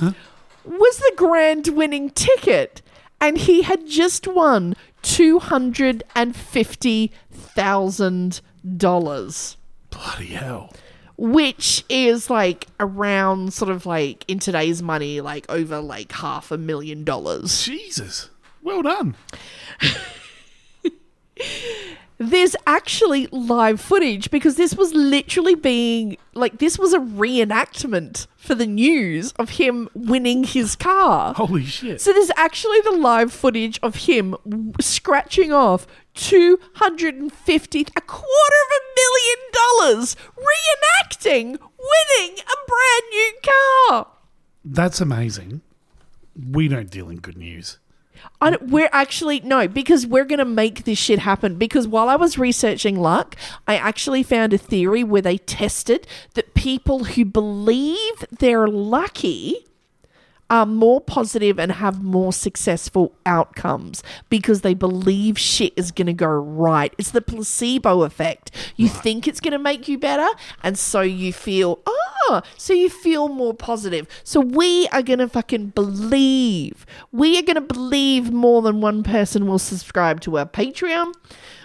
was the grand winning ticket, and he had just won $250,000.
Bloody hell.
which is like around sort of like in today's money like over like half a million dollars
Jesus. Well done.
there's actually live footage because this was literally being like this was a reenactment for the news of him winning his car
Holy shit.
so there's actually the live footage of him scratching off 250 a quarter of a million dollars reenacting winning a brand new car
That's amazing. We don't deal in good news.
I don't, we're actually no because we're gonna make this shit happen. Because while I was researching luck, I actually found a theory where they tested that people who believe they're lucky are more positive and have more successful outcomes because they believe shit is going to go right. It's the placebo effect. You think it's going to make you better, and so you feel, ah, so you feel more positive. So we are going to fucking believe. We are going to believe more than one person will subscribe to our Patreon.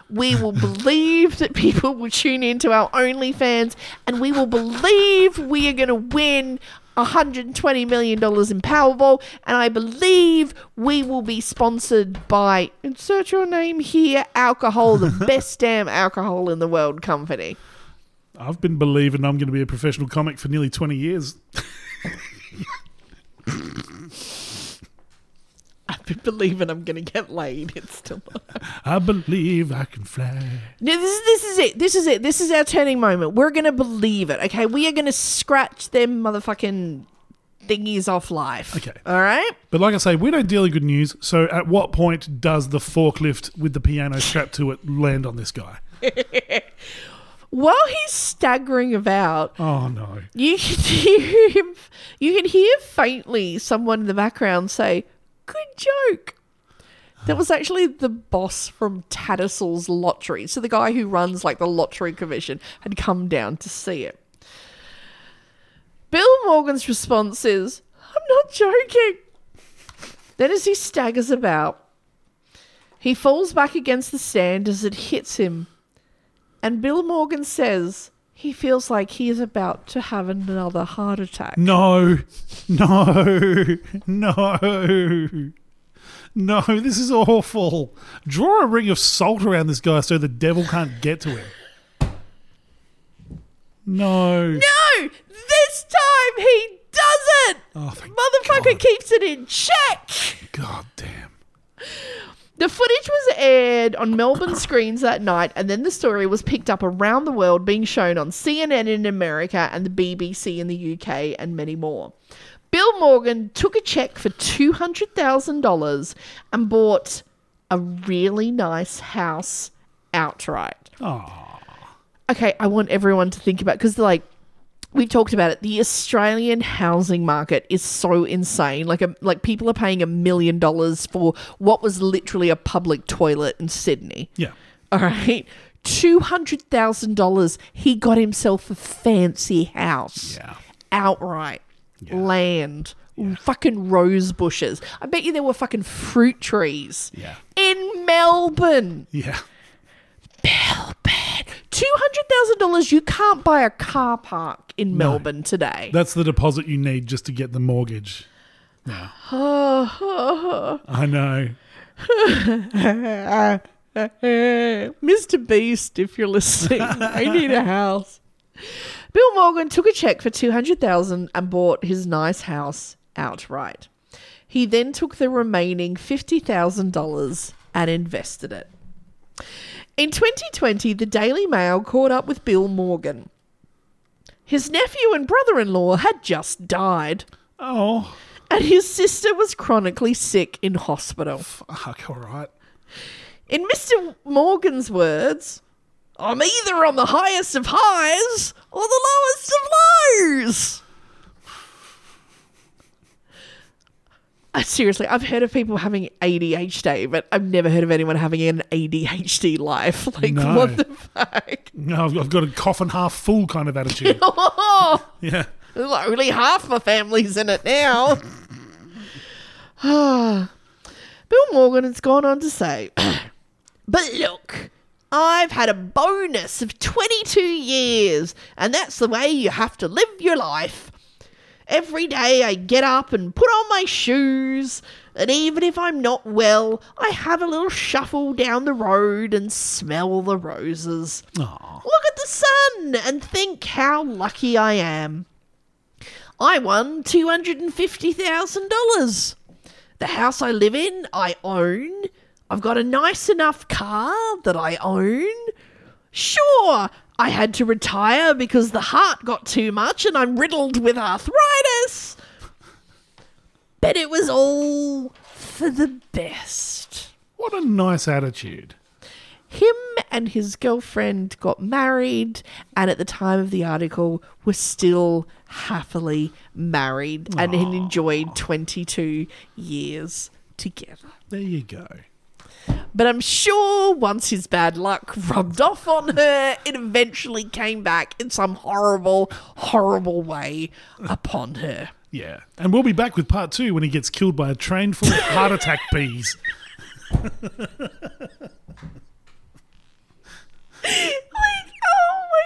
We will believe that people will tune into our OnlyFans, and we will believe we are going to win $120 million in Powerball, and I believe we will be sponsored by, insert your name here, alcohol, the best damn alcohol in the world company.
I've been believing I'm going to be a professional comic for nearly 20 years.
I've been believing I'm going to get laid. It's still
I believe I can fly.
No, this is this is it. This is it. This is our turning moment. We're gonna believe it. Okay, we are gonna scratch them motherfucking thingies off life.
Okay.
all right.
But like I say, we don't deal in good news. So at what point does the forklift with the piano strapped to it land on this guy?
While he's staggering about,
Oh no.
you can hear him. You can hear faintly someone in the background say, "Good joke." That was actually the boss from Tattersalls Lottery. So the guy who runs like the lottery commission had come down to see it. Bill Morgan's response is, I'm not joking. Then, as he staggers about, he falls back against the stand as it hits him. And Bill Morgan says he feels like he is about to have another heart attack.
No. No. No. No, this is awful. Draw a ring of salt around this guy so the devil can't get to him. No.
No! This time he doesn't!
Oh,
Motherfucker
God.
keeps it in check!
God damn.
The footage was aired on Melbourne screens that night, and then the story was picked up around the world, being shown on CNN in America and the BBC in the UK, and many more. Bill Morgan took a check for $200,000 and bought a really nice house outright. Aww. Okay, I want everyone to think about because, like, we talked about it. The Australian housing market is so insane. Like, a, like people are paying a million dollars for what was literally a public toilet in Sydney.
Yeah.
All right, $200,000. He got himself a fancy house.
Yeah.
Outright. Yeah. Land. Fucking rose bushes. I bet you there were fucking fruit trees.
Yeah.
In Melbourne.
Yeah.
Melbourne. $200,000. You can't buy a car park in Melbourne today.
That's the deposit you need just to get the mortgage. Yeah. I know.
Mr. Beast, if you're listening, I need a house. Bill Morgan took a check for 200,000 and bought his nice house outright. He then took the remaining $50,000 and invested it. In 2020, the Daily Mail caught up with Bill Morgan. His nephew and brother in law had just died,
Oh,
and his sister was chronically sick in hospital.
fuck, all right.
In Mr. Morgan's words, I'm either on the highest of highs or the lowest of lows. Uh, seriously, I've heard of people having ADHD, but I've never heard of anyone having an ADHD life. Like,
No.
what the fuck?
No, I've, I've got a coffin half full kind of attitude.
Oh,
yeah.
there's only half my family's in it now. Ah. Bill Morgan has gone on to say, But look, I've had a bonus of 22 years, and that's the way you have to live your life. Every day I get up and put on my shoes, and even if I'm not well, I have a little shuffle down the road and smell the roses.
Aw.
Look at the sun and think how lucky I am. I won $250,000. The house I live in, I own. I've got a nice enough car that I own. Sure, I had to retire because the heart got too much and I'm riddled with arthritis. But it was all for the best.
What a nice attitude.
Him and his girlfriend got married, and at the time of the article, were still happily married and had enjoyed 22 years together.
There you go.
But I'm sure once his bad luck rubbed off on her, it eventually came back in some horrible, horrible way upon her.
Yeah. And we'll be back with part two when he gets killed by a train full of heart attack bees.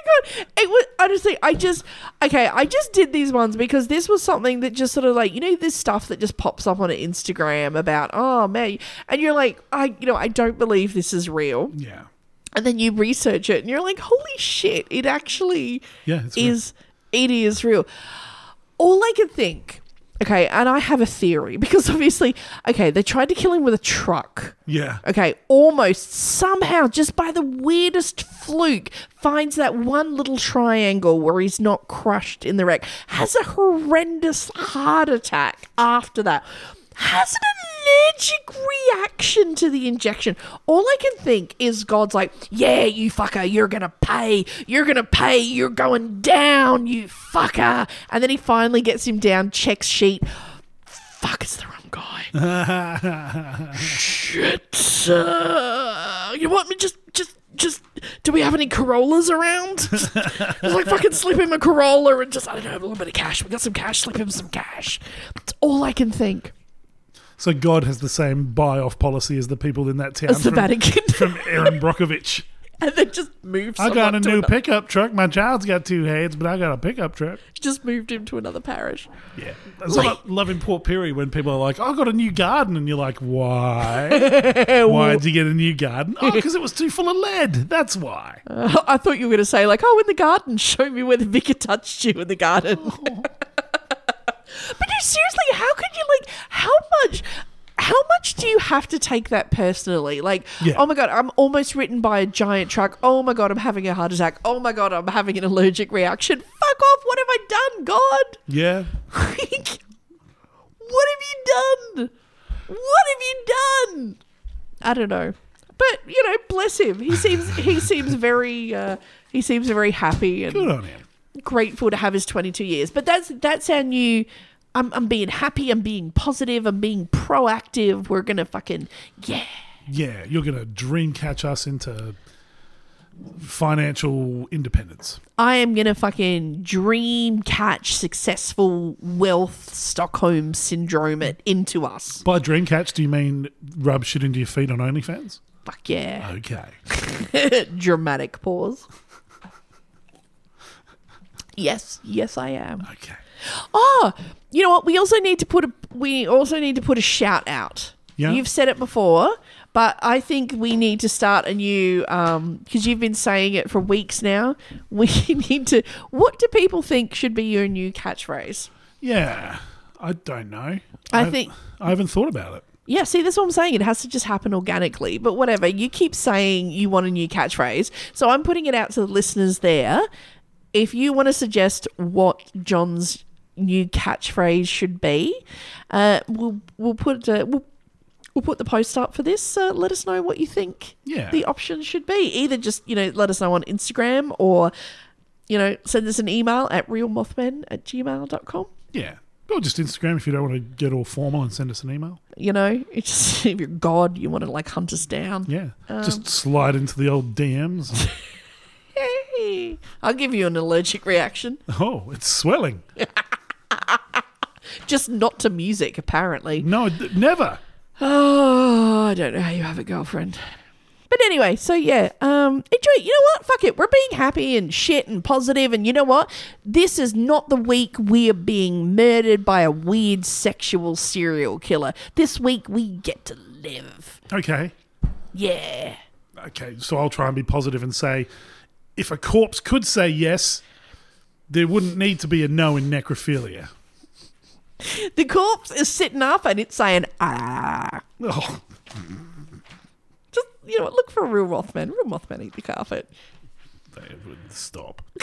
god it was honestly i just okay i just did these ones because this was something that just sort of like you know this stuff that just pops up on instagram about oh man and you're like i you know i don't believe this is real
Yeah.
and then you research it and you're like holy shit it actually
Yeah, it's real.
is it is real all i can think okay and i have a theory because obviously okay they tried to kill him with a truck.
Yeah.
Okay, almost somehow, just by the weirdest fluke, finds that one little triangle where he's not crushed in the wreck, has a horrendous heart attack after that, has an allergic reaction to the injection. All I can think is God's like, yeah, you fucker, you're gonna pay, you're gonna pay, you're going down, you fucker. And then he finally gets him down, checks sheet. Fuck, it's the wrong guy. Shit. Uh, you want me just, just, just, do we have any Corollas around? just like fucking slip him a Corolla and just, I don't know, a little bit of cash. We got some cash, slip him some cash. That's all I can think.
So God has the same buy off policy as the people in that town
As the
from,
Vatican.
from Erin Brockovich.
and then just moved
I got a new
another-
pickup truck. My child's got two heads, but I got a pickup truck.
Just moved him to another parish.
Yeah. it's like, love Port Pirie when people are like, oh, I got a new garden. And you're like, why? why did you get a new garden? Oh, because it was too full of lead. That's why.
Uh, I thought you were going to say, like, oh, in the garden, show me where the vicar touched you in the garden. Oh. But no, seriously, how could you, like, how much. How much do you have to take that personally? Like,
Yeah.
oh my god, I'm almost written by a giant truck. Oh my god, I'm having a heart attack. Oh my god, I'm having an allergic reaction. Fuck off! What have I done, God?
Yeah.
What have you done? What have you done? I don't know. But you know, bless him. He seems he seems very uh, he seems very happy and
Good on him.
grateful to have his 22 years. But that's that's our new. I'm I'm being happy. I'm being positive. I'm being proactive. We're gonna fucking yeah.
Yeah. You're going to dream catch us into financial independence.
I am gonna fucking dream catch successful wealth Stockholm syndrome it into us.
By dream catch, do you mean rub shit into your feet on OnlyFans?
Fuck yeah.
Okay.
Dramatic pause. Yes, yes, I am.
Okay.
Oh, you know what? We also need to put a we also need to put a shout out.
Yeah.
You've said it before, but I think we need to start a new um because you've been saying it for weeks now. We need to. What do people think should be your new catchphrase?
Yeah. I don't know.
I
I've-
think-
I haven't thought about it.
Yeah, see, that's what I'm saying. It has to just happen organically. But whatever, you keep saying you want a new catchphrase. So I'm putting it out to the listeners there. If you want to suggest what John's new catchphrase should be, uh, we'll we'll put uh, we'll, we'll put the post up for this. Uh, let us know what you think
Yeah.
the options should be. Either just, you know, let us know on Instagram or, you know, send us an email at realmothman at gmail.com.
Yeah. Or just Instagram if you don't want to get all formal and send us an email.
You know, it's just, if you're God, you want to like hunt us down.
Yeah.
Um,
just slide into the old DMs.
Hey, I'll give you an allergic reaction.
oh, it's swelling.
Just not to music, apparently.
No, d- never.
Oh, I don't know how you have a girlfriend. But anyway, so yeah, um, enjoy. You know what? Fuck it. We're being happy and shit and positive, and you know what? This is not the week we are being murdered by a weird sexual serial killer. This week we get to live.
Okay.
Yeah.
Okay. So I'll try and be positive and say if a corpse could say yes, there wouldn't need to be a no in necrophilia.
The corpse is sitting up and it's saying, ah.
Oh,
Just, you know what? Look for a real Mothman. Real Mothman eat the carpet.
they would stop.